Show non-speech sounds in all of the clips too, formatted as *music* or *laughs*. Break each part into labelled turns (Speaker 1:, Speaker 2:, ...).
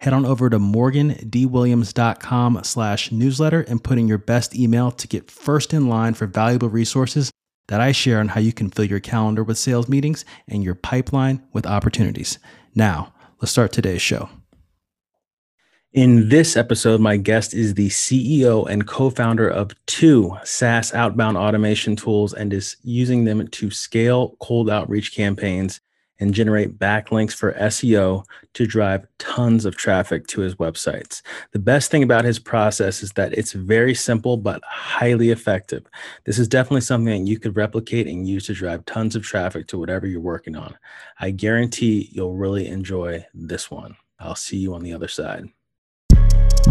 Speaker 1: head on over to morgandwilliams.com slash newsletter and put in your best email to get first in line for valuable resources that I share on how you can fill your calendar with sales meetings and your pipeline with opportunities. Now, let's start today's show. In this episode, my guest is the CEO and co founder of two SaaS outbound automation tools and is using them to scale cold outreach campaigns and generate backlinks for SEO to drive tons of traffic to his websites. The best thing about his process is that it's very simple but highly effective. This is definitely something that you could replicate and use to drive tons of traffic to whatever you're working on. I guarantee you'll really enjoy this one. I'll see you on the other side.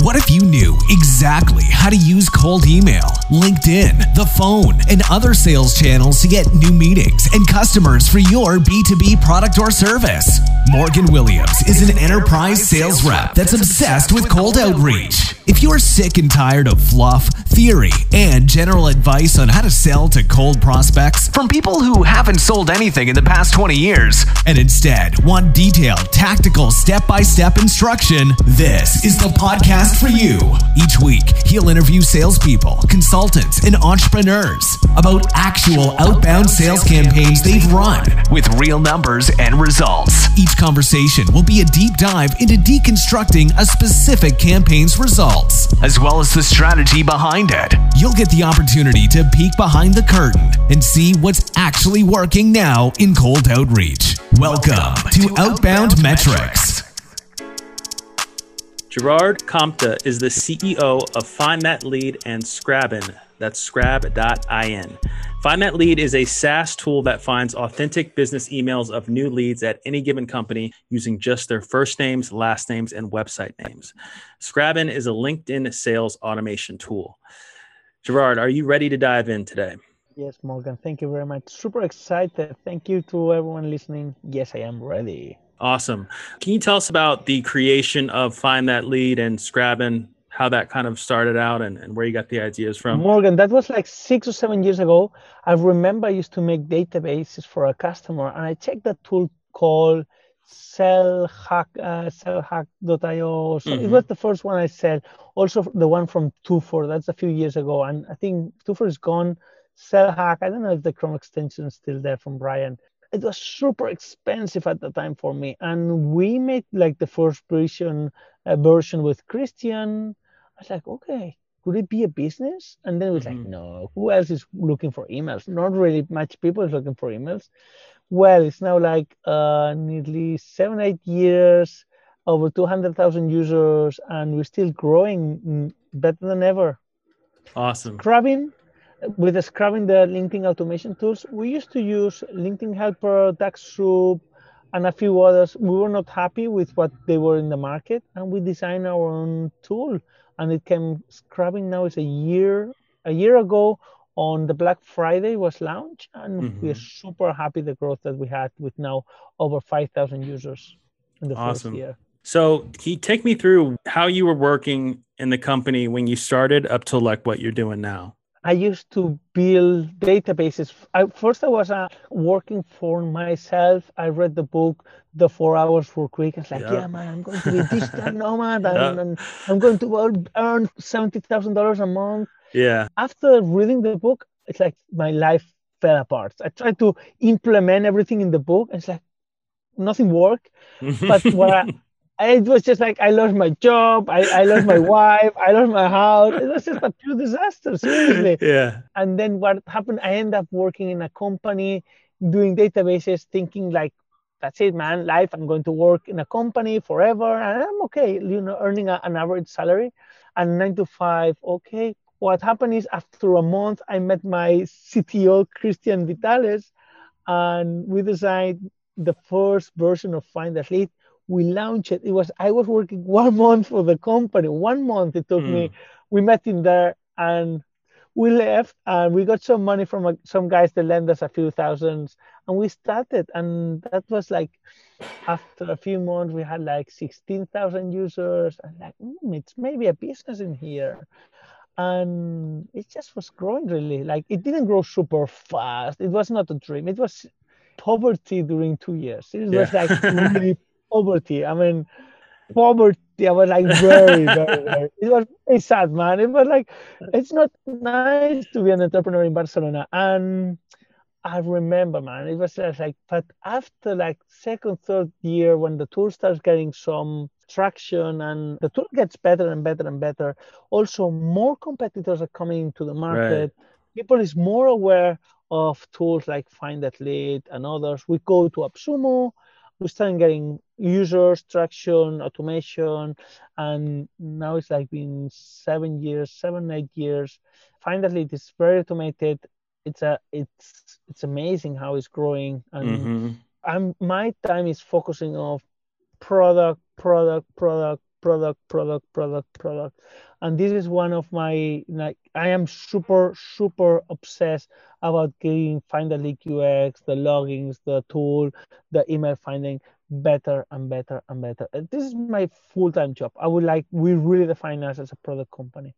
Speaker 2: What if you knew exactly how to use cold email, LinkedIn, the phone, and other sales channels to get new meetings and customers for your B2B product or service? Morgan Williams is an enterprise sales rep that's obsessed with cold outreach. If you're sick and tired of fluff, theory, and general advice on how to sell to cold prospects from people who haven't sold anything in the past 20 years, and instead want detailed, tactical, step by step instruction, this is the podcast for you. Each week, he'll interview salespeople, consultants, and entrepreneurs about actual outbound sales campaigns they've run with real numbers and results. Each conversation will be a deep dive into deconstructing a specific campaign's results, as well as the strategy behind it. You'll get the opportunity to peek behind the curtain and see what's actually working now in cold outreach. Welcome to Outbound Metrics.
Speaker 1: Gerard Compte is the CEO of Find That Lead and Scrabin. That's scrab.in. Find That Lead is a SaaS tool that finds authentic business emails of new leads at any given company using just their first names, last names, and website names. Scrabin is a LinkedIn sales automation tool. Gerard, are you ready to dive in today?
Speaker 3: Yes, Morgan. Thank you very much. Super excited. Thank you to everyone listening. Yes, I am ready.
Speaker 1: Awesome. Can you tell us about the creation of Find That Lead and Scrabin, how that kind of started out and, and where you got the ideas from?
Speaker 3: Morgan, that was like six or seven years ago. I remember I used to make databases for a customer and I checked that tool called sellhack, uh, sellhack.io. So mm-hmm. It was the first one I said. Also, the one from Toofr, that's a few years ago. And I think Toofr is gone. Sellhack, I don't know if the Chrome extension is still there from Brian it was super expensive at the time for me. And we made like the first version uh, version with christian. I was like okay could it be a business? And then it was mm-hmm. like no who else is looking for emails? Not really much people is looking for emails. Well it's now like uh, nearly seven eight years over 200000 users and we're still growing mm, better than ever.
Speaker 1: Awesome.
Speaker 3: Scrabin with Scrabin the LinkedIn automation tools, we used to use LinkedIn Helper, Dux-Soup, and a few others. We were not happy with what they were in the market, and we designed our own tool. And it came Scrabin now is a year a year ago on the Black Friday was launched, and mm-hmm. we're super happy the growth that we had with now over 5,000 users in the awesome. first year.
Speaker 1: So, can you take me through how you were working in the company when you started up to like what you're doing now?
Speaker 3: I used to build databases. I, first, I was uh, working for myself. I read the book, The Four Hours Work Week. I was like, yeah, yeah man, I'm going to be a digital *laughs* nomad yeah. and, and, I'm going to earn $70,000 a month.
Speaker 1: Yeah.
Speaker 3: After reading the book, it's like my life fell apart. I tried to implement everything in the book. And it's like nothing worked. *laughs* But what I, it was just like I lost my job, I, I lost my *laughs* wife, I lost my house. It was just a pure disaster, seriously. *laughs*
Speaker 1: Yeah.
Speaker 3: And then what happened? I ended up working in a company doing databases, thinking like, that's it, man. Life. I'm going to work in a company forever, and I'm okay. You know, earning a, an average salary, and nine to five. Okay. What happened is after a month, I met my CTO Christian Vitales, and we designed the first version of Find Lead we launched it. It was I was working *laughs* one month for the company. One month it took mm. me. Hmm. We met in there and we left and we got some money from a, some guys that lent us a few thousands and we started and that was like after a few months we had like 16,000 users and like mm, it's maybe a business in here and it just was growing really like it didn't grow super fast it was not a dream it was poverty during two years it yeah. was like *laughs* really poverty. I mean poverty i was like very *laughs* very, very it was very sad man. It was like it's not nice to be an entrepreneur in barcelona. And i remember man it was just like but after like second third year when the tool starts getting some traction and the tool gets better and better and better also more competitors are coming into the market. Right. people is more aware of tools like find that lead and others. We go to appsumo we start getting users traction automation and now it's like been seven years seven eight years Finally, it is very automated it's a it's it's amazing how it's growing and mm-hmm. I'm my time is focusing on product, product, product, product, product, product, product. And this is one of my like I am super, super obsessed about getting Find That Lead UX, the logins, the tool, the email finding better and better and better. This is my full-time job. I would like we really define us as a product company.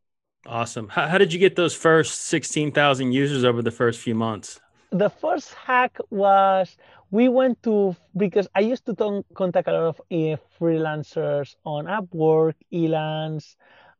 Speaker 1: Awesome. How, how did you get those first 16,000 users over the first few months?
Speaker 3: The first hack was we went to because I used to talk, contact a lot of uh, freelancers on Upwork, Elance,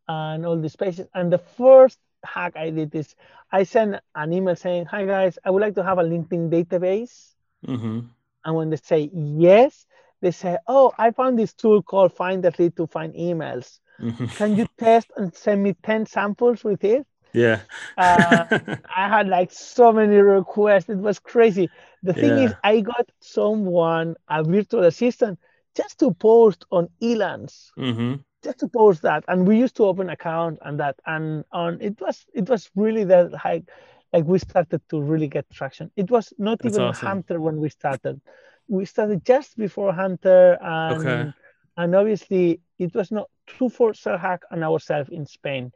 Speaker 3: and all these places. And the first hack I did is I sent an email saying, "Hi guys, I would like to have a LinkedIn database." Mm-hmm. And when they say yes, they say, "Oh, I found this tool called Find that Lead to find emails. Mm-hmm. Can you *laughs* test and send me ten samples with it?"
Speaker 1: Yeah.
Speaker 3: uh, *laughs* I had like so many requests. It was crazy. The thing yeah. is, I got someone, a virtual assistant, just to post on Elance. Mm-hmm. Just to post that, and we used to open account and that, and on it was it was really that like like we started to really get traction. It was not That's even awesome. Hunter when we started. We started just before Hunter, and okay. and obviously it was not true for Sellhack and ourselves in Spain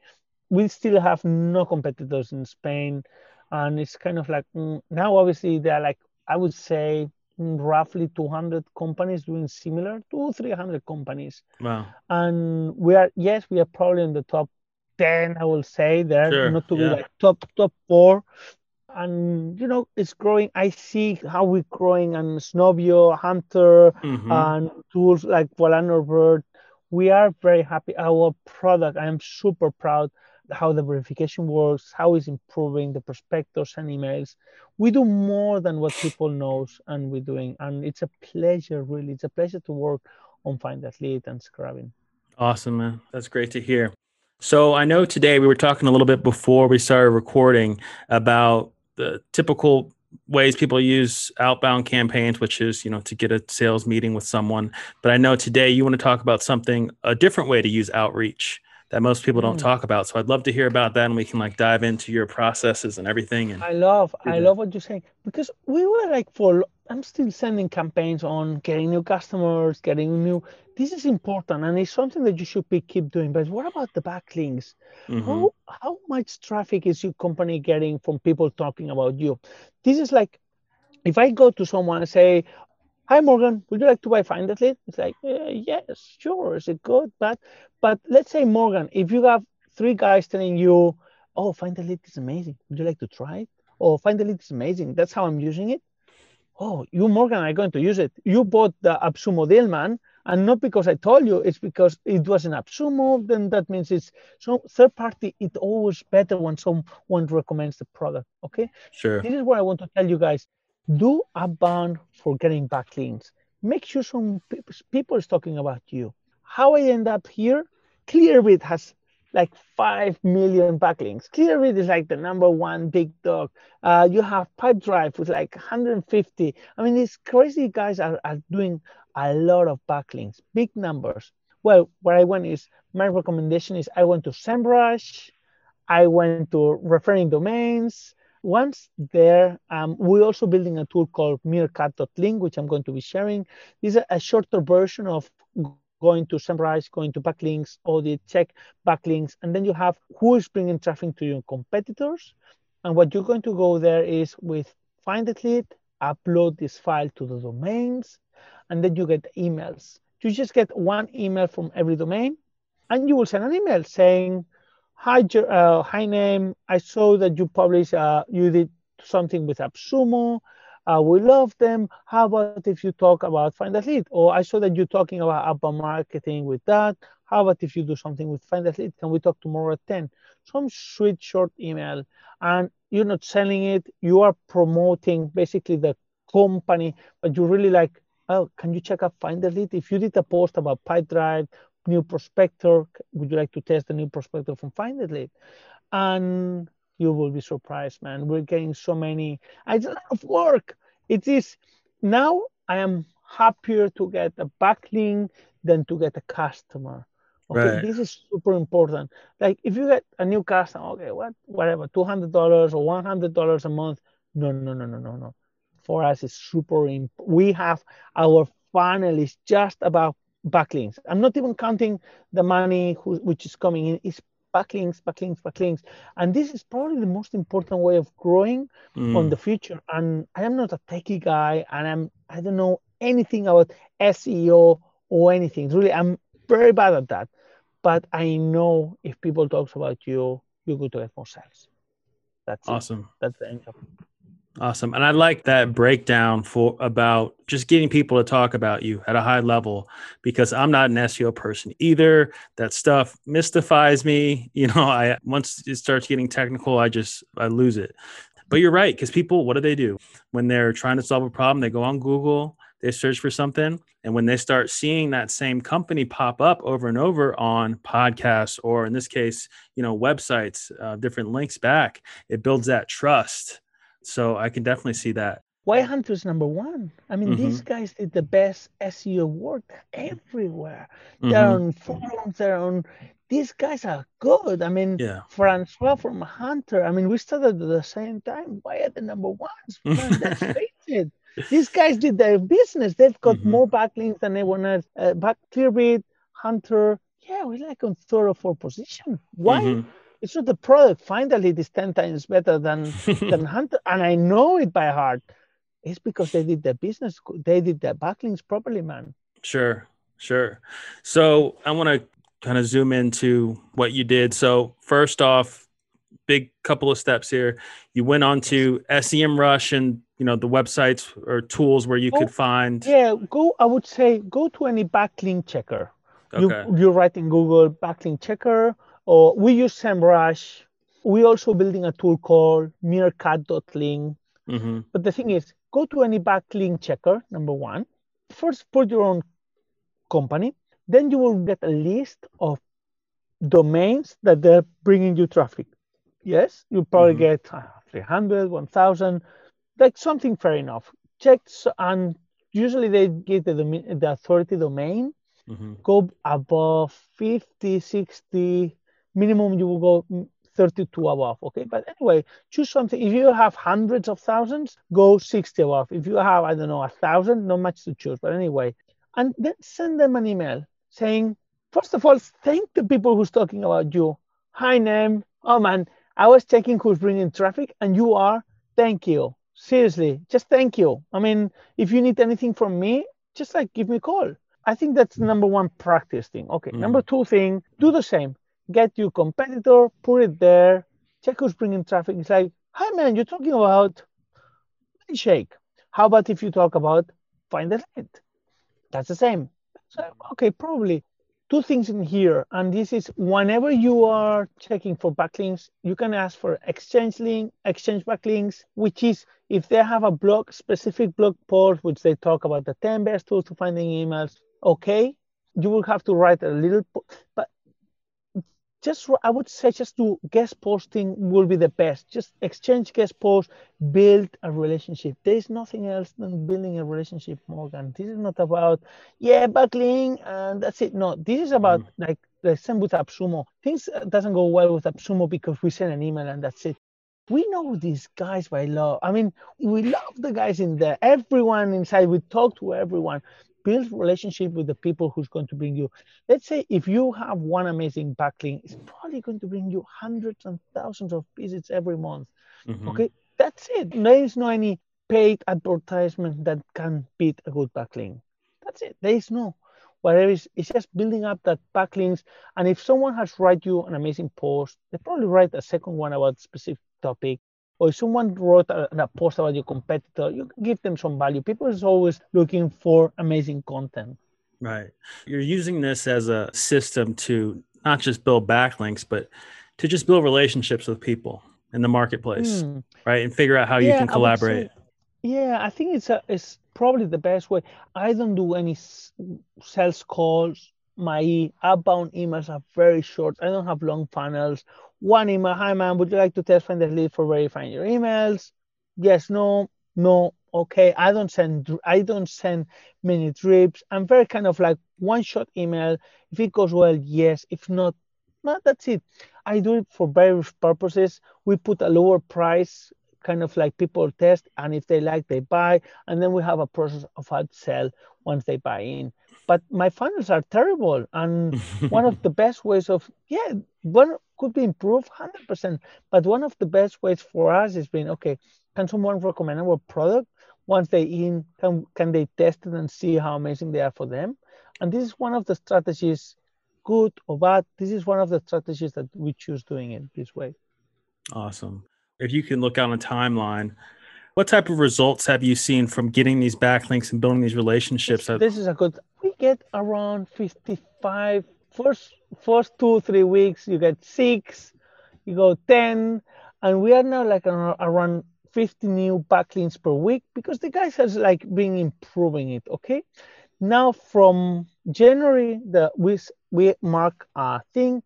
Speaker 3: we still have no competitors in Spain, and it's kind of like mm, now obviously there are like I would say mm, roughly 200 companies doing similar, two 300 companies.
Speaker 1: Wow.
Speaker 3: And we are yes, we are probably in the top 10. I will say there, sure. not to yeah. be like top top four. And you know it's growing. I see how we're growing, and Snov.io, Hunter, mm-hmm. and tools like VoilaNorbert. We are very happy. Our product, I am super proud how the verification works, how it's improving the prospectors and emails. We do more than what people knows and we're doing. And it's a pleasure, really. It's a pleasure to work on Find Lead and Scrabin.
Speaker 1: Awesome, man. That's great to hear. So I know today we were talking a little bit before we started recording about the typical ways people use outbound campaigns which is you know to get a sales meeting with someone but i know today you want to talk about something a different way to use outreach that most people don't mm. talk about. So I'd love to hear about that, and we can like dive into your processes and everything. And
Speaker 3: I love, I love what you're saying because we were like for. I'm still sending campaigns on getting new customers, getting new. This is important, and it's something that you should be keep doing. But what about the backlinks? Mm-hmm. How how much traffic is your company getting from people talking about you? This is like if I go to someone and say, hi Morgan, would you like to buy Find That Lead? It's like, uh, yes, sure. Is it good? But but let's say Morgan, if you have three guys telling you, oh, Find That Lead is amazing. Would you like to try it? Oh, Find That Lead is amazing. That's how I'm using it. Oh, you Morgan are going to use it. You bought the AppSumo deal, man. And not because I told you, it's because it was an AppSumo, then that means it's so third party, it's always better when someone recommends the product. Okay.
Speaker 1: Sure.
Speaker 3: This is what I want to tell you guys do outbound for getting backlinks. Make sure some people is talking about you. How I end up here? Clearbit has like 5 million backlinks. Clearbit is like the number one big dog. Uh, you have Pipedrive with like 150. I mean, these crazy guys are, are doing a lot of backlinks, big numbers. Well, what I want is my recommendation is I went to SEMrush, I went to referring domains, once there, um, we're also building a tool called Meerkat.link, which I'm going to be sharing. This is a shorter version of going to SEMrush, going to backlinks, audit, check backlinks, and then you have who is bringing traffic to your competitors. And what you're going to go there is with find a lead, upload this file to the domains, and then you get emails. You just get one email from every domain, and you will send an email saying, "Hi, uh, hi name. I saw that you published. Uh, you did something with AppSumo. Uh, we love them. How about if you talk about Find a Lead? Or I saw that you're talking about outbound marketing with that. How about if you do something with Find a Lead? Can we talk tomorrow at 10? Some sweet short email. And you're not selling it. You are promoting basically the company, but you really like, oh, can you check out Find a Lead? If you did a post about Pipedrive, new prospector, would you like to test the new prospector from Find Lead? And you will be surprised, man. We're getting so many. It's a lot of work. It is now. I am happier to get a backlink than to get a customer. Okay, right. this is super important. Like if you get a new customer, okay, what, whatever, two hundred dollars or one hundred dollars a month. No, no, no, no, no, no. For us, it's super. Imp- we have our funnel is just about backlinks. I'm not even counting the money who, which is coming in. It's backlinks, backlinks, backlinks. And this is probably the most important way of growing mm. on the future. And I am not a techie guy and I'm I don't know anything about SEO or anything. Really, I'm very bad at that. But I know if people talks about you, you're going to get more sales. That's
Speaker 1: awesome.
Speaker 3: It. That's the end of it.
Speaker 1: Awesome. And I like that breakdown for about just getting people to talk about you at a high level because I'm not an SEO person either. That stuff mystifies me. *laughs* You know, I once it starts getting technical, I just I lose it. But you're right, because people, what do they do? When they're trying to solve a problem, they go on Google, they search for something, and when they start seeing that same company pop up over and over on podcasts or in this case, you know, websites, uh, different links back, it builds that trust so I can definitely see that.
Speaker 3: Why Hunter's number one? I mean, mm-hmm. these guys did the best SEO work everywhere. Mm-hmm. They're on forums, they're on. These guys are good. I mean, yeah. Francois from Hunter. I mean, we started at the same time. Why are the number ones? Man, let's *laughs* face it. These guys did their business. They've got mm-hmm. more backlinks than anyone else. Uh, back Clearbit, Hunter. Yeah, we're like on third or fourth position. Why? It's not the product. Finally, a lead is 10 times better than, *laughs* than Hunter. And I know it by heart. It's because they did their business, they did their backlinks properly, man.
Speaker 1: Sure, sure. So I want to kind of zoom into what you did. So, first off, big couple of steps here. You went on to SEM Rush and you know the websites or tools where you go, could find.
Speaker 3: Yeah, go. I would say go to any backlink checker. Okay. You you write in Google backlink checker or we use SEMrush. We're also building a tool called Meerkat.link. Mm-hmm. But the thing is, go to any backlink checker, number one. First, put your own company. Then you will get a list of domains that they're bringing you traffic. Yes, you'll probably mm-hmm. get uh, 300, 1000, like something fair enough. Check, and usually they give the, the authority domain. Mm-hmm. Go above 50, 60, minimum you will go 32 above okay? But anyway choose something. If you have hundreds of thousands go 60 above. If you have i don't know a thousand not much to choose but anyway. And then send them an email saying first of all thank the people who's talking about you. Hi name oh man i was checking who's bringing traffic and you are. Thank you. Seriously just thank you. I mean if you need anything from me just like give me a call. I think that's number one practice thing. Okay mm. number two thing do the same get your competitor, put it there, check who's bringing traffic. It's like, hi man, you're talking about shake. How about if you talk about find the lead? That's the same. So, okay, probably two things in here. And this is whenever you are checking for backlinks, you can ask for exchange link, exchange backlinks, which is if they have a blog, specific blog post, which they talk about the 10 best tools to finding emails, okay, you will have to write a little, but just I would say just do guest posting will be the best. Just exchange guest posts, build a relationship. There is nothing else than building a relationship, Morgan. This is not about yeah backlink and that's it. No, this is about mm. like the same with AppSumo. Things uh, doesn't go well with AppSumo because we send an email and that's it. We know these guys by love. I mean, we love the guys in there. Everyone inside. We talk to everyone. Build relationship with the people who's going to bring you. Let's say if you have one amazing backlink, it's probably going to bring you hundreds and thousands of visits every month. Mm-hmm. Okay, that's it. There is no any paid advertisement that can beat a good backlink. That's it. There is no. Whatever is it's just building up that backlinks. And if someone has write you an amazing post, they probably write a second one about specific topic or if someone wrote a, a, post about your competitor, you give them some value. People is always looking for amazing content.
Speaker 1: Right. You're using this as a system to not just build backlinks, but to just build relationships with people in the marketplace, mm. right? And figure out how yeah, you can collaborate.
Speaker 3: Say, yeah, I think it's a, it's probably the best way. I don't do any sales calls. My outbound emails are very short. I don't have long funnels one email, hi man, would you like to test find the lead for verifying your emails? Yes, no, no, okay. I don't send I don't send many drips. I'm very kind of like one shot email. If it goes well, yes. If not, no, that's it. I do it for various purposes. We put a lower price, kind of like people test, and if they like, they buy, and then we have a process of how to sell once they buy in. But my funnels are terrible, and *laughs* one of the best ways of yeah, one could be improved 100%. But one of the best ways for us is being okay, can someone recommend our product? Once they in, can, can they test it and see how amazing they are for them? And this is one of the strategies, good or bad. This is one of the strategies that we choose doing it this way.
Speaker 1: Awesome. If you can look on a timeline, what type of results have you seen from getting these backlinks and building these relationships?
Speaker 3: This, is a good. We get around 55 first first two three weeks you get six you go 10 and we are now like around 50 new backlinks per week because the guys has like been improving it okay now from january the we we mark a thing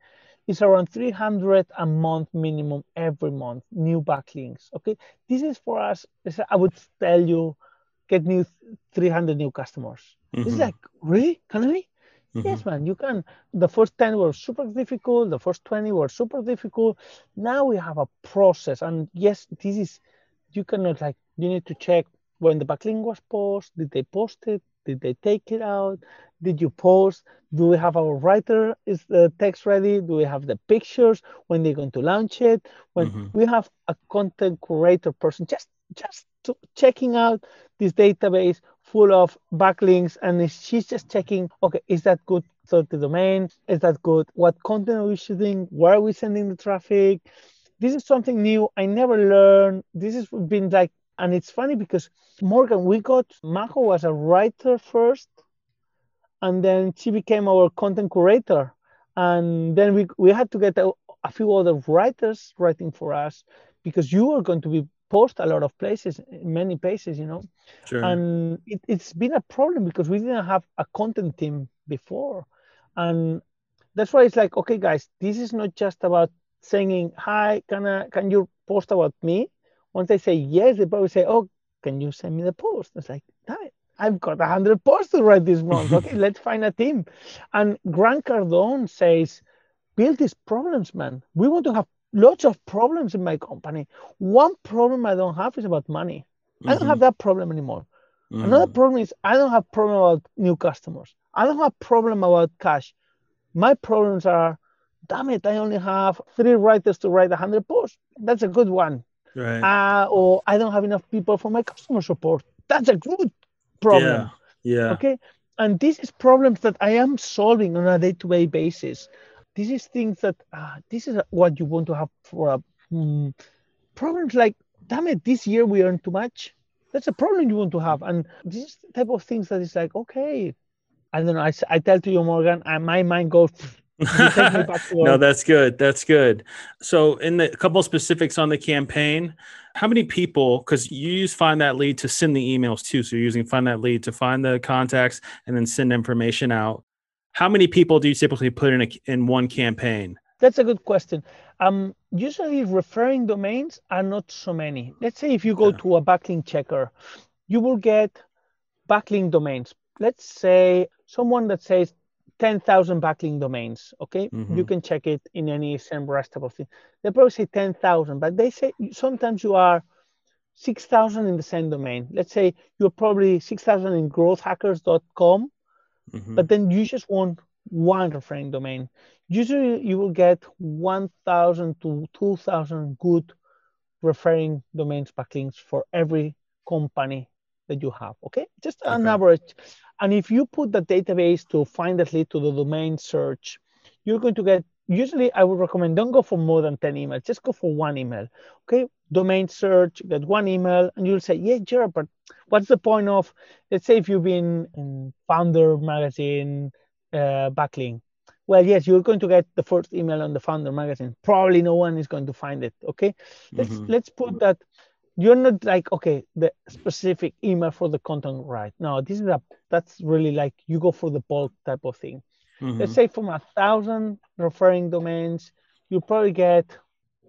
Speaker 3: is around 300 a month minimum every month new backlinks okay this is for us i would tell you get new 300 new customers mm-hmm. it's like really can i Mm-hmm. Yes, man, you can. The first 10 were super difficult, the first 20 were super difficult. Now we have a process. And yes, this is, you cannot like, you need to check when the backlink was posted, did they post it? Did they take it out? Did you post? Do we have our writer? Is the text ready? Do we have the pictures? When they're going to launch it? When mm-hmm. we have a content curator person just just checking out this database full of backlinks and she's just checking okay is that good So the domain is that good what content are we shooting where are we sending the traffic this is something new i never learned this has been like and it's funny because morgan we got majo was a writer first and then she became our content curator and then we, we had to get a, a few other writers writing for us because you are going to be post a lot of places, many places, you know. Sure. And it, it's been a problem because we didn't have a content team before. And that's why it's like, okay, guys, this is not just about saying, hi, can, I, can you post about me? Once they say yes, they probably say, oh, can you send me the post? It's like, damn it, I've got a hundred posts to write this month. *laughs* Okay, let's find a team. And Grant Cardone says, build these problems, man. We want to have lots of problems in my company. One problem I don't have is about money. Mm-hmm. I don't have mm-hmm. that problem anymore. Mm-hmm. Another problem is I don't have problem about new customers. I don't have problem about cash. My problems are, damn it, I only have three writers to write 100 posts. That's a good one. Right. Uh, or I don't have enough people for my customer support. That's a good problem.
Speaker 1: Yeah. yeah.
Speaker 3: Okay. And this is problems that I am solving on a day-to-day basis this is things that uh, this is what you want to have for a um, problems like damn it this year we earned too much that's a problem you want to have and this is the type of things that is like okay i don't know i, I tell to you morgan and my mind goes *laughs*
Speaker 1: no that's good that's good so in the couple specifics on the campaign how many people because you use find that lead to send the emails too so you're using find that lead to find the contacts and then send information out how many people do you typically put in a, in one campaign?
Speaker 3: That's a good question. Um, usually, referring domains are not so many. Let's say if you go yeah. to a backlink checker, you will get backlink domains. Let's say someone that says 10,000 backlink domains. Okay, mm-hmm. you can check it in any SEMrush type of thing. They probably say 10,000, but they say sometimes you are 6,000 in the same domain. Let's say you're probably 6,000 in growthhackers.com, mm-hmm. but then you just want one referring domain. Usually you will get 1,000 to 2,000 good referring domains backlinks for every company that you have. Okay, just okay. an average. And if you put the database to find that lead to the domain search, you're going to get usually I would recommend don't go for more than 10 emails, just go for one email. Okay, domain search, get one email, and you'll say, Yeah, Gerard, but what's the point of let's say if you've been in founder magazine uh, backlink? Well, yes, you're going to get the first email on the founder magazine. Probably no one is going to find it. Okay. Let's mm-hmm. let's put that you're not like okay the specific email for the content right. No this is a that's really like you go for the bulk type of thing. Mm-hmm. let's say from a thousand referring domains you probably get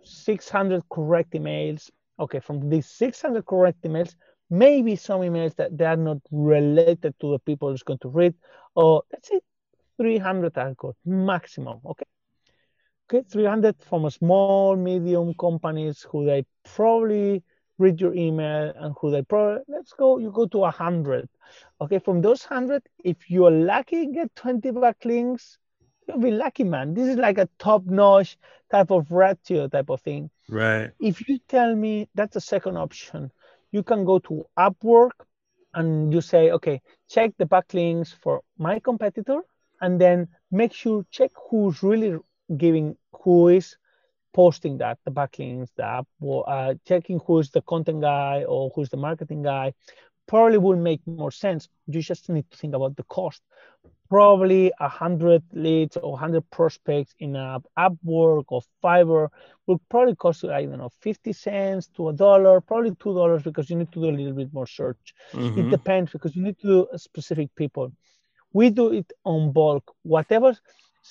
Speaker 3: 600 correct emails. Okay from these 600 correct emails maybe some emails that they are not related to the people who's going to read or let's say 300 are good maximum okay? Okay 300 from a small medium companies who they probably read your email and who they probably let's go you go to 100 okay from those 100 if you're lucky get 20 backlinks you'll be lucky man. This is like a top notch type of ratio type of thing.
Speaker 1: Right.
Speaker 3: If you tell me that's the second option you can go to upwork and you say okay check the backlinks for my competitor and then make sure check who's really giving who is posting that, the backlinks, the app, uh, checking who's the content guy or who's the marketing guy, probably will make more sense. You just need to think about the cost. Probably a hundred leads or hundred prospects in a Upwork or Fiverr will probably cost you, I don't know, 50 cents to a dollar, probably two dollars because you need to do a little bit more search. Mm-hmm. It depends because you need to do specific people. We do it on bulk. Whatever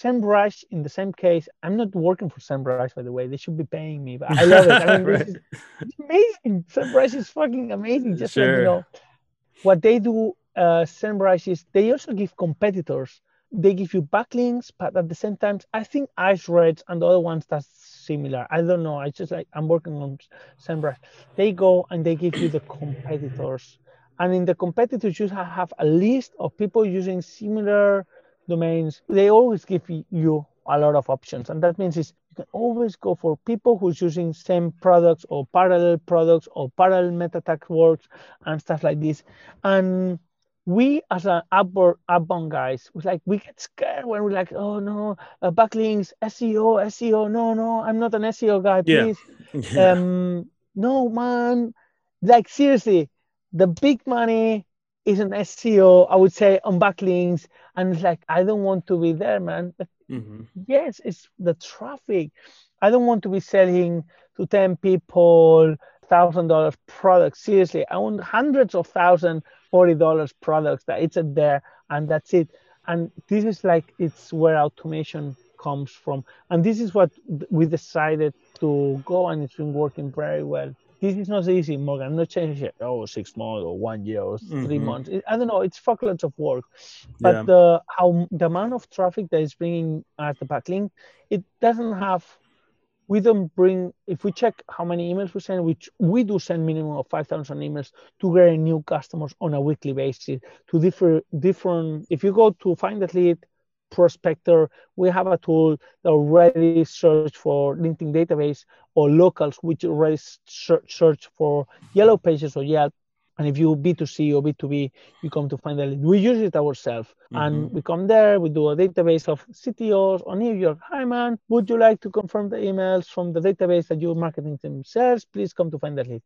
Speaker 3: SEMrush, in the same case, I'm not working for SEMrush, by the way. They should be paying me, but *laughs* I love it. I mean, right. it's amazing. SEMrush is fucking amazing. Just sure. you know, what they do, uh, SEMrush is they also give competitors. They give you backlinks, but at the same time, I think Ahrefs and the other ones that's similar. I don't know. I just like I'm working on SEMrush. They go and they give you the competitors, and in the competitors, you have a list of people using similar domains, they always give you a lot of options. And that means is you can always go for people who's using same products or parallel products or parallel meta tag words and stuff like this. And we as an upbound, upbound guys, we like we get scared when we're like, oh no, uh, backlinks, SEO, SEO, no, no, I'm not an SEO guy, please. *laughs* Yeah. Um, no man, like seriously, the big money is an SEO, I would say, on backlinks. And it's like, I don't want to be there, man. But mm-hmm. yes, it's the traffic. I don't want to be selling to 10 people thousand dollars products. Seriously, I want hundreds of thousand forty dollars products that it's there and that's it. And this is like it's where automation comes from. And this is what we decided to go and it's been working very well this is not easy, Morgan. I'm not changing it. Oh, six months or one year or 3 mm-hmm. months. I don't know. It's fuckloads of work, but yeah. the how the amount of traffic that is bringing at the backlink, it doesn't have. We don't bring. If we check how many emails we send, which we do send minimum of five thousand emails to get new customers on a weekly basis to different different. If you go to find that lead prospector, we have a tool that already search for LinkedIn database or locals, which already search for yellow pages or Yelp. And if you B2C or B2B, you come to find that we use it ourselves. Mm-hmm. And we come there, we do a database of CTOs or New York. Hi, man, would you like to confirm the emails from the database that your marketing team sells? Please come to find that lead.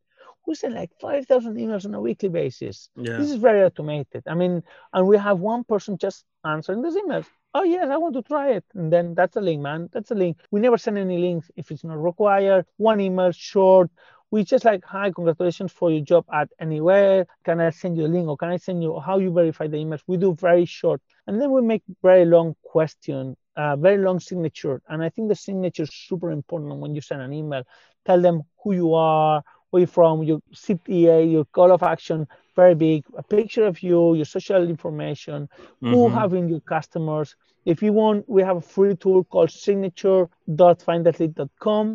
Speaker 3: We send like 5,000 emails on a weekly basis. Yeah. This is very automated. I mean, and we have one person just answering those emails oh yes i want to try it. And then that's a link man. That's a link. We never send any links if it's not required. One email short. We just like hi congratulations for your job at anywhere. Can i send you a link or can i send you how you verify the emails? We do very short. And then we make very long question uh, very long signature. And i think the signature is super important when you send an email. Tell them who you are where you're from your cta your call of action very big, a picture of you, your social information, mm-hmm. who having your customers. If you want, we have a free tool called signature.findthatlead.com.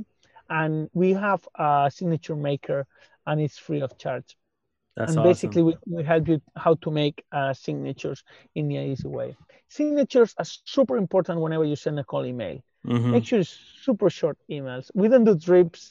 Speaker 3: and we have a signature maker, and it's free of charge.
Speaker 1: That's
Speaker 3: and
Speaker 1: awesome.
Speaker 3: basically, we, we help you how to make uh, signatures in the easy way. Signatures are super important whenever you send a call email.
Speaker 1: Mhm.
Speaker 3: Make sure it's super short emails. We don't do drips,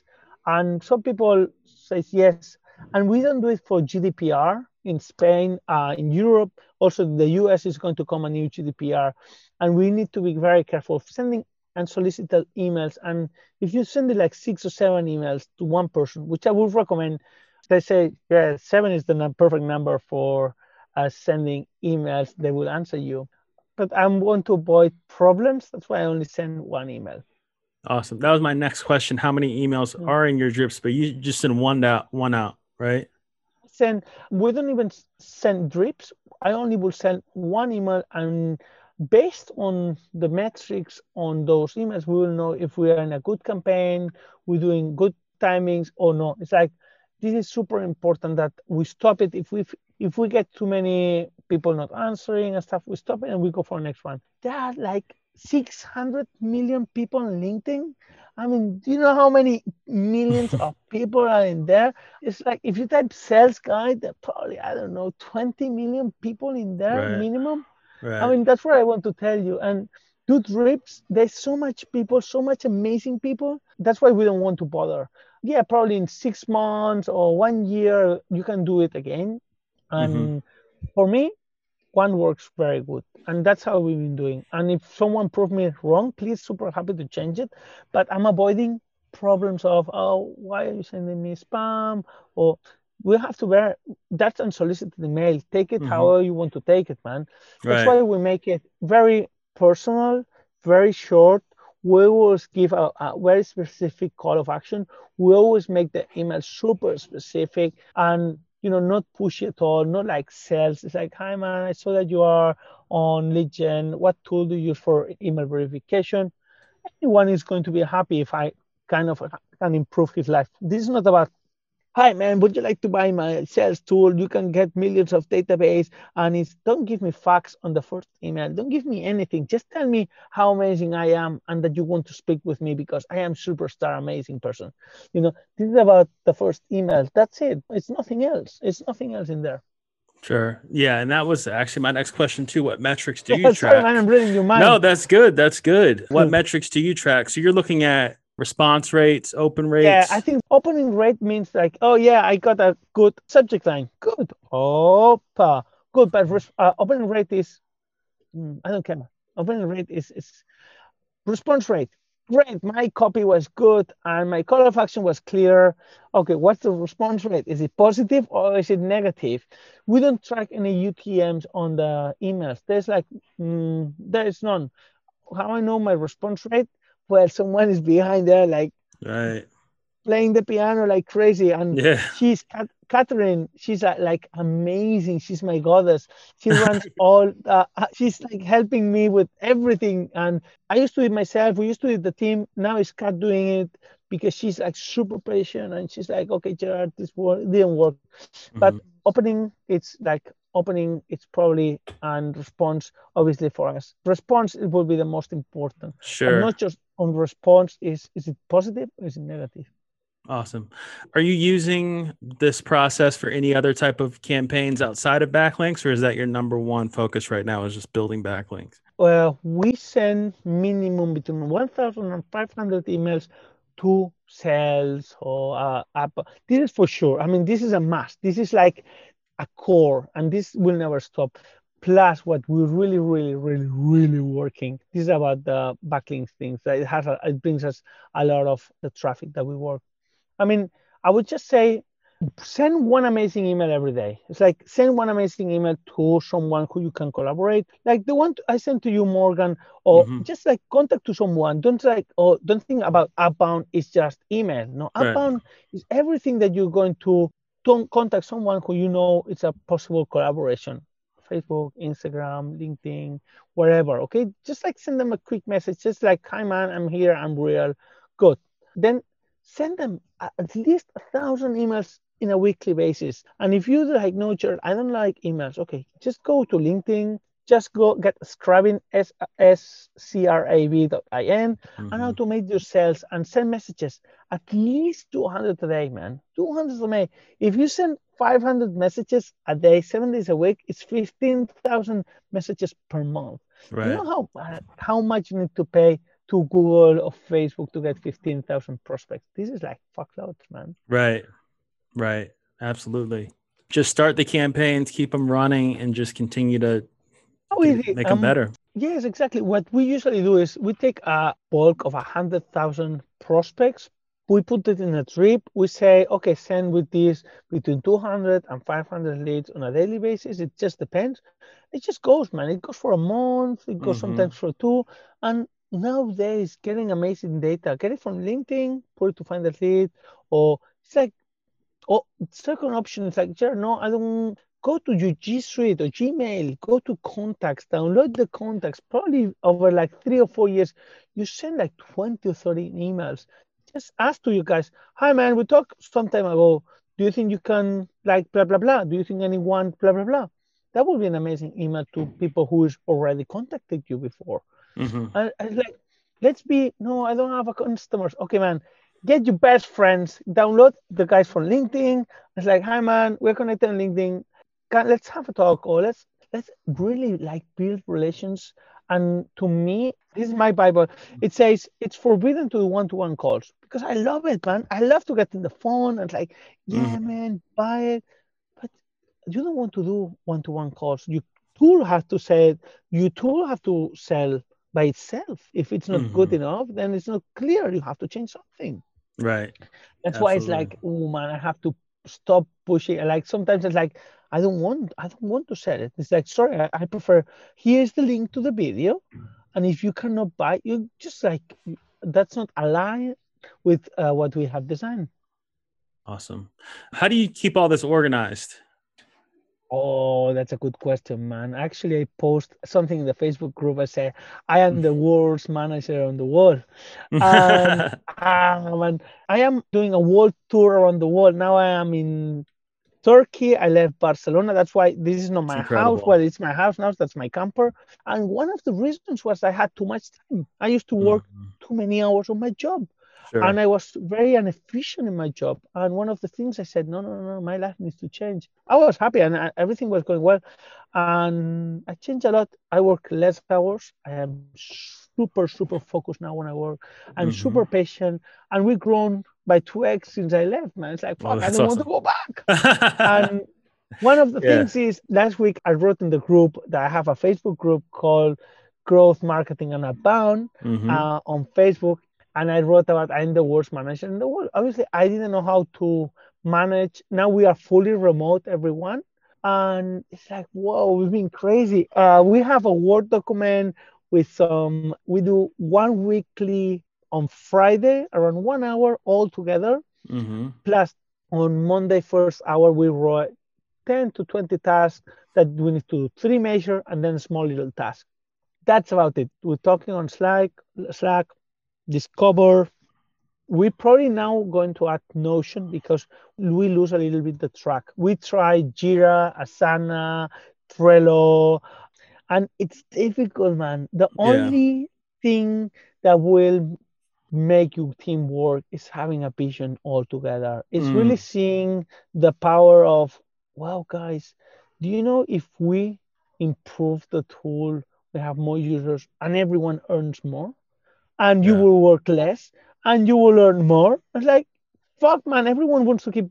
Speaker 3: and some people says yes, and we don't do it for GDPR in Spain, uh, in Europe. Also, the US is going to come a new GDPR, and we need to be very careful of sending unsolicited emails. And if you send it like six or seven emails to one person, which I would recommend, they say yeah, seven is the perfect number for uh, sending emails. They will answer you. But I want to avoid problems. That's why I only send one email.
Speaker 1: Awesome. That was my next question. How many emails are in your drips? But you just send one out, one out, right?
Speaker 3: Send. We don't even send drips. I only will send one email, and based on the metrics on those emails, we will know if we are in a good campaign, we're doing good timings or not. It's like this is super important that we stop it. If we if we get too many people not answering and stuff, we stop it and we go for the next one. There are like 600 million people on LinkedIn. I mean, do you know how many millions *laughs* of people are in there? It's like if you type sales guy, there are probably, I don't know, 20 million people in there
Speaker 1: Right.
Speaker 3: minimum.
Speaker 1: Right.
Speaker 3: I mean, that's what I want to tell you. And do drips, there's so much people, so much amazing people. That's why we don't want to bother. Yeah, probably in six months or one year, you can do it again. Mm-hmm. And for me, one works very good. And that's how we've been doing. And if someone proved me wrong, please super happy to change it. But I'm avoiding problems of, oh, why are you sending me spam? Or we have to bear that's unsolicited email. Take it
Speaker 1: Mhm.
Speaker 3: however you want to take it, man. That's
Speaker 1: right.
Speaker 3: why we make it very personal, very short. We always give a, a very specific call of action. We always make the email super specific and you know not pushy at all, not like sales. It's like, hi man, I saw that you are on lead gen. What tool do you use for email verification? Anyone is going to be happy if I kind of can improve his life. This is not about hi man would you like to buy my sales tool you can get millions of database and it's don't give me facts on the first email don't give me anything just tell me how amazing i am and that you want to speak with me because i am superstar amazing person you know this is about the first email that's it it's nothing else it's nothing else in there
Speaker 1: Sure. Yeah. And that was actually my next question too. What metrics do *laughs* you
Speaker 3: Sorry,
Speaker 1: track?
Speaker 3: man, i'm reading your mind
Speaker 1: No, that's good. That's good. What
Speaker 3: Hmm.
Speaker 1: metrics do you track? So you're looking at response rates, open rates.
Speaker 3: Yeah, I think opening rate means like, oh yeah, I got a good subject line. Good. Opa. Good, but res- uh, opening rate is, mm, I don't care. Opening rate is, is response rate. Great, my copy was good and my call of action was clear. Okay, what's the response rate? Is it positive or is it negative? We don't track any UTMs on the emails. There's like, mm, there is none. How I know my response rate? Well, someone is behind there, like
Speaker 1: Right.
Speaker 3: playing the piano like crazy and
Speaker 1: Yeah.
Speaker 3: she's Cat- Catherine she's uh, like amazing she's my goddess she runs all uh, uh, she's like helping me with everything and I used to do it myself we used to do it the team now it's Kat doing it because she's like super patient and she's like okay Gerard this work didn't work but
Speaker 1: Mhm.
Speaker 3: opening it's like opening it's probably and response obviously for us response it will be the most important
Speaker 1: sure.
Speaker 3: and not just on response is is it positive or is it negative
Speaker 1: Awesome. Are you using this process for any other type of campaigns outside of backlinks, or is that your number one focus right now? Is just building backlinks?
Speaker 3: Well, we send minimum between 1,000 and 500 emails to sales or uh, app. This is for sure. I mean, this is a must. This is like a core, and this will never stop. Plus, what we're really, really, really, really working. This is about the backlinks things. It has, a, it brings us a lot of the traffic that we work. I mean, I would just say send one amazing email every day. It's like send one amazing email to someone who you can collaborate, like the one I sent to you, Morgan, or
Speaker 1: Mhm.
Speaker 3: just like contact to someone. Don't like or don't think about outbound is just email. No,
Speaker 1: Right.
Speaker 3: outbound is everything that you're going to don't contact someone who you know it's a possible collaboration. Facebook, Instagram, LinkedIn, wherever. Okay, just like send them a quick message, just like, "Hi man, I'm here, I'm real." Good. Then send them at least a thousand emails in a weekly basis. And if you like, no, Gerard, I don't like emails. Okay, just go to LinkedIn, just go get Scrabin s s c r a b dot i n and
Speaker 1: mm-hmm.
Speaker 3: automate your sales and send messages at least 200 a day, man. 200 a day. If you send 500 messages a day, seven days a week, it's 15,000 messages per month.
Speaker 1: Right.
Speaker 3: You know how how much you need to pay to Google or Facebook to get 15,000 prospects? This is like fuckloads, man.
Speaker 1: Right. Right. Absolutely. Just start the campaigns, keep them running, and just continue to
Speaker 3: How
Speaker 1: do-
Speaker 3: easy,
Speaker 1: make them
Speaker 3: um,
Speaker 1: better.
Speaker 3: Yes, exactly. What we usually do is we take a bulk of a hundred thousand prospects, we put it in a trip, we say, okay, send with this between 200 and 500 leads on a daily basis. It just depends. It just goes, man. It goes for a month, it goes
Speaker 1: Mhm.
Speaker 3: sometimes for two. And nowadays, getting amazing data, get it from LinkedIn, put it to Find That Lead, or it's like, oh, second option is like, sure, no, I don't go to your G Suite or Gmail, go to contacts, download the contacts. Probably over like three or four years, you send like 20 or 30 emails. Just ask to you guys, hi man, we talked some time ago. Do you think you can like blah blah blah? Do you think anyone blah blah blah? That would be an amazing email to people who is already contacted you before.
Speaker 1: Mhm.
Speaker 3: And I was like, let's be no, I don't have a customers. Okay, man, get your best friends, download the guys from LinkedIn. It's like, hi man, we're connected on LinkedIn. Can, let's have a talk or let's let's really like build relations. And to me, this is my Bible. It says it's forbidden to do one-to-one calls because I love it, man. I love to get in the phone and like, yeah, man, buy it. But you don't want to do one-to-one calls. You tool have to say you tool have to sell by itself. If it's not good
Speaker 1: Mhm.
Speaker 3: enough, then it's not clear. You have to change something.
Speaker 1: Right.
Speaker 3: That's why it's like, oh man, I have to stop pushing. Like sometimes it's like, I don't want, I don't want to sell it. It's like, sorry, I, I prefer. Here's the link to the video, and if you cannot buy, you just like that's not aligned with uh, what we have designed.
Speaker 1: Awesome. How do you keep all this organized?
Speaker 3: Oh, that's a good question, man. Actually, I post something in the Facebook group. I say, I am the *laughs* worst manager on the world. *laughs* Um, ah, man, I am doing a world tour around the world. Now I am in Turkey. I left Barcelona. That's why this is not my house. Well, it's my house now. That's my camper. And one of the reasons was I had too much time. I used to work
Speaker 1: Mhm.
Speaker 3: too many hours on my job
Speaker 1: Sure.
Speaker 3: and I was very inefficient in my job. And one of the things I said, no, no, no, my life needs to change. I was happy and I, everything was going well, and I changed a lot. I work less hours. I am super, super focused now when I work. I'm
Speaker 1: Mhm.
Speaker 3: super patient, and we've grown by two x since I left. Man, it's like
Speaker 1: Oh,
Speaker 3: fuck, I don't want to go back. *laughs* And one of the
Speaker 1: Yeah.
Speaker 3: things is last week I wrote in the group that I have a Facebook group called Growth Marketing and Abound
Speaker 1: Mhm.
Speaker 3: uh, on Facebook, and I wrote about I'm the worst manager in the world. Obviously, I didn't know how to manage. Now we are fully remote, everyone, and it's like, whoa, we've been crazy. Uh, we have a Word document with some. We do one weekly on Friday around one hour all together.
Speaker 1: Mhm.
Speaker 3: Plus, on Monday first hour we wrote 10 to 20 tasks that we need to do three measure and then small little tasks. That's about it. We're talking on Slack, Slack, Discord. We're probably now going to add Notion because we lose a little bit the track. We tried Jira, Asana, Trello, and it's difficult, man. The
Speaker 1: Yeah.
Speaker 3: only thing that will make your team work is having a vision all together. It's really
Speaker 1: Mm.
Speaker 3: seeing the power of, wow, guys, do you know if we improve the tool, we have more users and everyone earns more? And you
Speaker 1: Yeah.
Speaker 3: will work less and you will earn more. It's like, fuck, man, everyone wants to keep.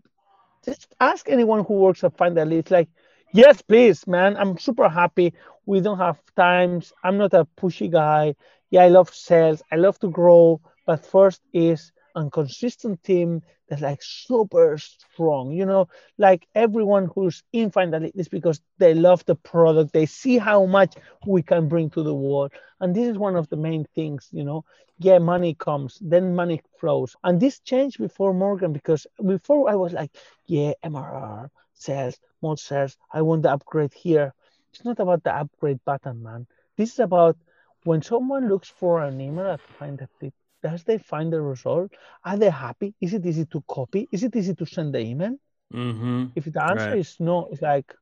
Speaker 3: Just ask anyone who works at Find That Lead. It's like, yes, please, man. I'm super happy. We don't have times. I'm not a pushy guy. Yeah, I love sales. I love to grow. But first is a consistent team that's like super strong. You know, like everyone who's in Find That Lead is because they love the product. They see how much we can bring to the world. And this is one of the main things, you know. Yeah, money comes, then money flows. And this changed before Morgan because before I was like, yeah, MRR, sales, more sales. I want the upgrade here. It's not about the upgrade button, man. This is about when someone looks for an email at Find That Lead, does they find the result? Are they happy? Is it easy to copy? Is it easy to send the email?
Speaker 1: Mhm.
Speaker 3: If the answer
Speaker 1: Right.
Speaker 3: is no, it's like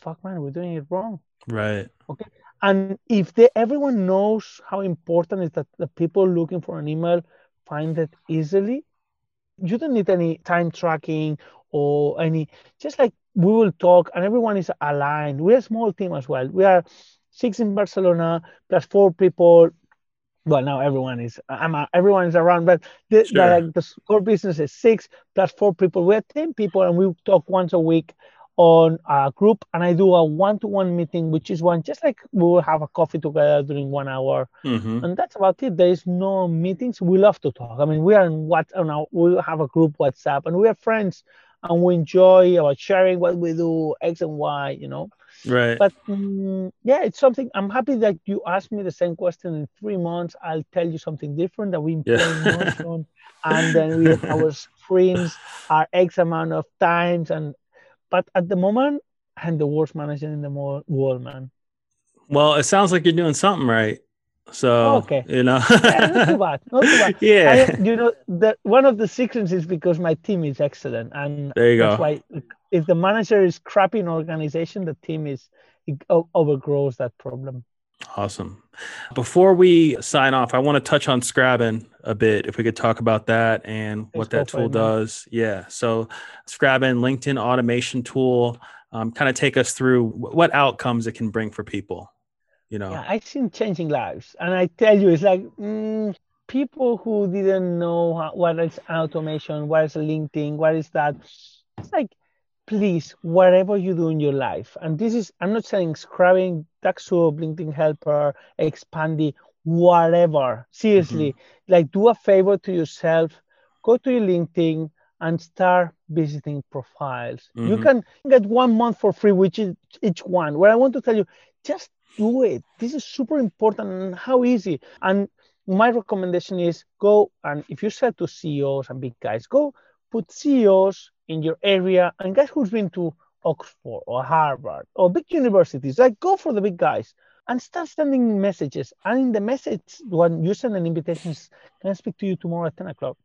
Speaker 3: fuck, man, we're doing it wrong.
Speaker 1: Right.
Speaker 3: Okay. And if they, everyone knows how important is that the people looking for an email find it easily, you don't need any time tracking or any, just like we will talk and everyone is aligned. We're a small team as well. We are six in Barcelona plus four people. Well, now everyone is I'm everyone is around, but the, sure. the, the core business is six plus four people. We're ten people, and we talk once a week on a group and I do a one-to-one meeting, which is one just like we will have a coffee together during one hour, mm-hmm. and that's about it. There is no meetings. We love to talk. I mean, we are in what now we have a group WhatsApp, and we are friends, and we enjoy about sharing what we do, X and Y, you know.
Speaker 1: Right.
Speaker 3: But um, yeah, it's something. I'm happy that you asked me the same question in three months. I'll tell you something different that we've been yeah. *laughs* on, and then we our *laughs* sprints are X amount of times, and but at the moment, I'm the worst manager in the world, man.
Speaker 1: Well, it sounds like you're doing something right. So okay, you know,
Speaker 3: yeah, not too bad, not too bad. *laughs*
Speaker 1: Yeah,
Speaker 3: I, you know, the one of the secrets is because my team is excellent, and
Speaker 1: there you
Speaker 3: that's
Speaker 1: go.
Speaker 3: why if the manager is crappy in organization, the team is it overgrows that problem.
Speaker 1: Awesome. Before we sign off, I want to touch on Scrabin a bit. If we could talk about that and Let's what that tool does. Yeah. So, Scrabin, LinkedIn automation tool, um, kind of take us through what outcomes it can bring for people. You know,
Speaker 3: yeah, I've seen changing lives, and I tell you, it's like mm, people who didn't know what is automation, what is LinkedIn, what is that. It's like please, whatever you do in your life, and this is, I'm not saying Scrabin, Dux-Soup, LinkedIn Helper, Expandi, whatever. Seriously, mm-hmm. like do a favor to yourself, go to your LinkedIn and start visiting profiles. Mm-hmm. You can get one month for free, which is each one. Where I want to tell you, just do it. This is super important and how easy. And my recommendation is go and if you sell to CEOs and big guys, go put CEOs in your area and guys who's been to Oxford or Harvard or big universities, like go for the big guys and start sending messages. And in the message, when you send an invitation, can I speak to you tomorrow at 10 o'clock?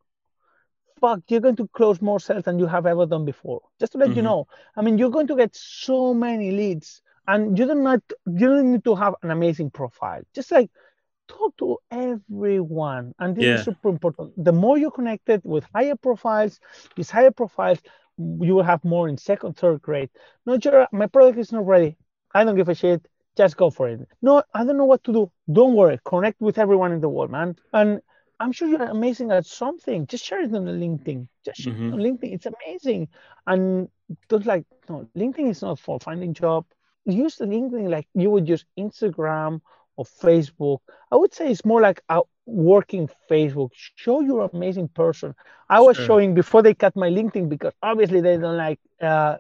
Speaker 3: Fuck, you're going to close more sales than you have ever done before. Just to let mm-hmm. you know. I mean, you're going to get so many leads and you don't not you don't need to have an amazing profile. Just like talk to everyone. And this yeah. is super important. The more you're connected with higher profiles these higher profiles you will have more in second third grade. No Gerard, my product is not ready. I don't give a shit. Just go for it. No i don't know what to do. Don't worry. Connect with everyone in the world man. And i'm sure you're amazing at something. Just share it on the linkedin. Just share mm-hmm. it on linkedin. It's amazing. And don't like no linkedin is not for finding job use the linkedin like you would use instagram or Facebook. I would say it's more like a working Facebook. Show your amazing person. I was sure. showing before they cut my LinkedIn because obviously they don't like uh,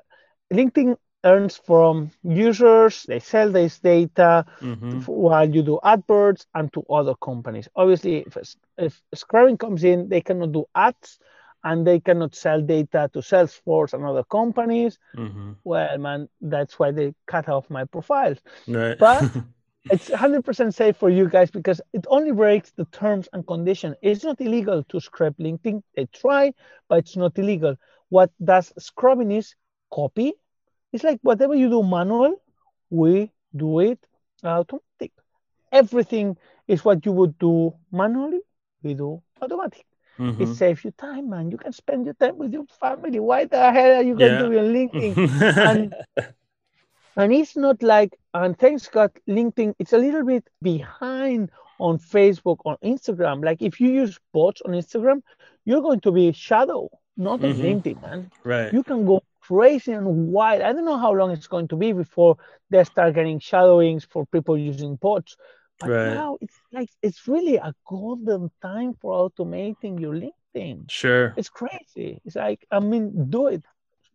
Speaker 3: LinkedIn earns from users. They sell this data mm-hmm. while you do adverts and to other companies. Obviously, if, if comes in, they cannot do ads and they cannot sell data to Salesforce and other companies. Mm-hmm. Well, man, that's why they cut off my profiles.
Speaker 1: Right.
Speaker 3: But *laughs* it's 100% safe for you guys because it only breaks the terms and conditions. It's not illegal to scrub LinkedIn. They try, but it's not illegal. What does scrubbing is copy. It's like whatever you do manual, we do it automatic. Everything is what you would do manually, we do automatic. Mm-hmm. It saves you time, man. You can spend your time with your family. Why the hell are you going yeah. to be on LinkedIn? *laughs* and and it's not like, and thanks God, LinkedIn, it's a little bit behind on Facebook on Instagram. Like if you use bots on Instagram, you're going to be shadow, not on mm-hmm. LinkedIn, man.
Speaker 1: Right.
Speaker 3: You can go crazy and wild. I don't know how long it's going to be before they start getting shadowings for people using bots. But right. now it's like it's really a golden time for automating your LinkedIn.
Speaker 1: Sure.
Speaker 3: It's crazy. It's like, I mean, do it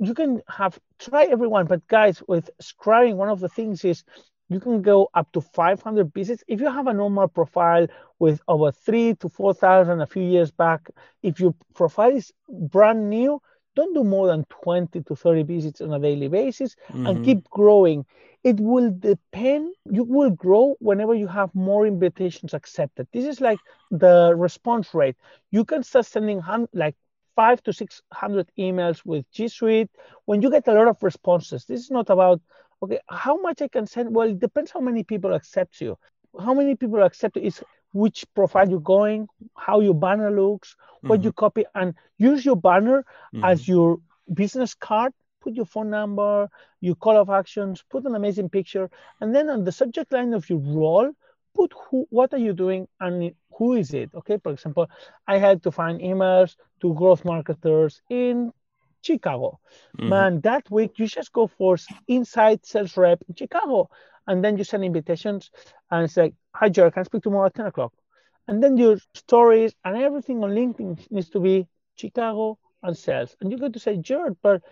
Speaker 3: you can have try everyone, but guys, with Scrabin, one of the things is you can go up to 500 visits. If you have a normal profile with over three to 4,000 a few years back, if your profile is brand new, don't do more than 20 to 30 visits on a daily basis mm-hmm. and keep growing. It will depend, you will grow whenever you have more invitations accepted. This is like the response rate. You can start sending like five to 600 emails with G Suite, when you get a lot of responses, this is not about okay, how much I can send? Well, it depends how many people accept you. How many people accept you is which profile you're going, how your banner looks, what mm-hmm. you copy, and use your banner mm-hmm. as your business card. Put your phone number, your call of actions, put an amazing picture, and then on the subject line of your role, put who, what are you doing, and who is it. Okay, for example, I had to find emails to growth marketers in Chicago. Mm-hmm. Man, that week you just go for inside sales rep in Chicago, and then you send invitations, and like, "Hi, Jared, can I speak tomorrow at ten o'clock?" And then your stories and everything on LinkedIn needs to be Chicago and sales, and you're going to say, Jared, but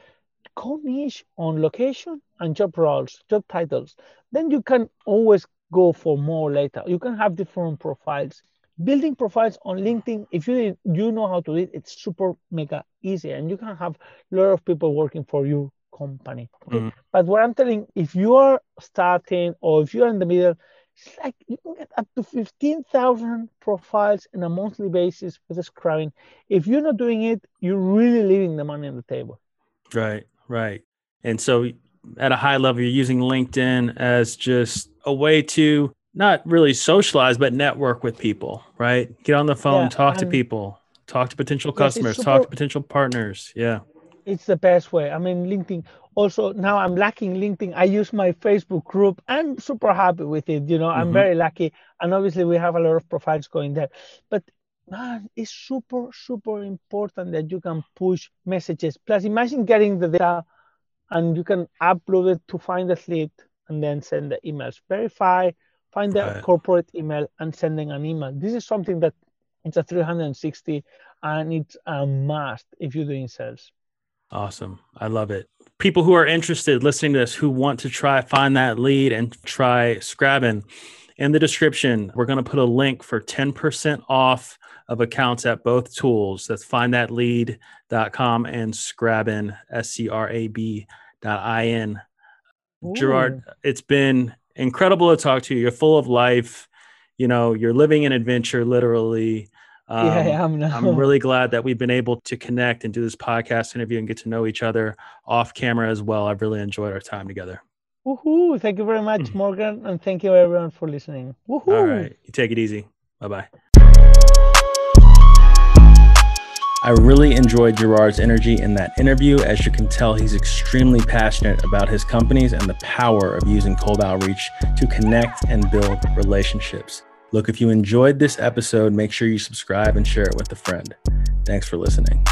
Speaker 3: go niche on location and job roles, job titles. Then you can always go for more later. You can have different profiles building profiles on linkedin if you you know how to do it it's super mega easy and you can have a lot of people working for your company okay? mm-hmm. but what i'm telling if you are starting or if you're in the middle it's like you can get up to 15000 profiles on a monthly basis with a Scrabin if you're not doing it you're really leaving the money on the table
Speaker 1: right right and so at a high level you're using linkedin as just a way to not really socialize, but network with people, right? Get on the phone, yeah, talk to people, talk to potential customers, super, talk to potential partners. Yeah.
Speaker 3: It's the best way. I mean, LinkedIn. Also, now I'm lacking LinkedIn. I use my Facebook group. I'm super happy with it. You know, I'm mm-hmm. very lucky. And obviously, we have a lot of profiles going there. But man, it's super, super important that you can push messages. Plus, imagine getting the data and you can upload it to Find That Lead and then send the emails. Verify, find the right. corporate email and sending an email. This is something that it's a 360 and it's a must if you're doing sales.
Speaker 1: Awesome. I love it. People who are interested listening to this who want to try find that lead and try Scrabin in the description, we're going to put a link for 10% off of accounts at both tools. That's findthatlead.com and Scrabin, S C R A B dot I N. Gerard, it's been incredible to talk to you. You're full of life. You know, you're living an adventure, literally.
Speaker 3: Um, yeah, I am
Speaker 1: now. I'm really glad that we've been able to connect and do this podcast interview and get to know each other off camera as well. I've really enjoyed our time together.
Speaker 3: Woohoo! Thank you very much, mm. Morgan, and thank you everyone for listening. Woohoo!
Speaker 1: All right, you take it easy. Bye bye. I really enjoyed Gerard's energy in that interview. As you can tell, he's extremely passionate about his companies and the power of using cold outreach to connect and build relationships. Look, if you enjoyed this episode, make sure you subscribe and share it with a friend. Thanks for listening.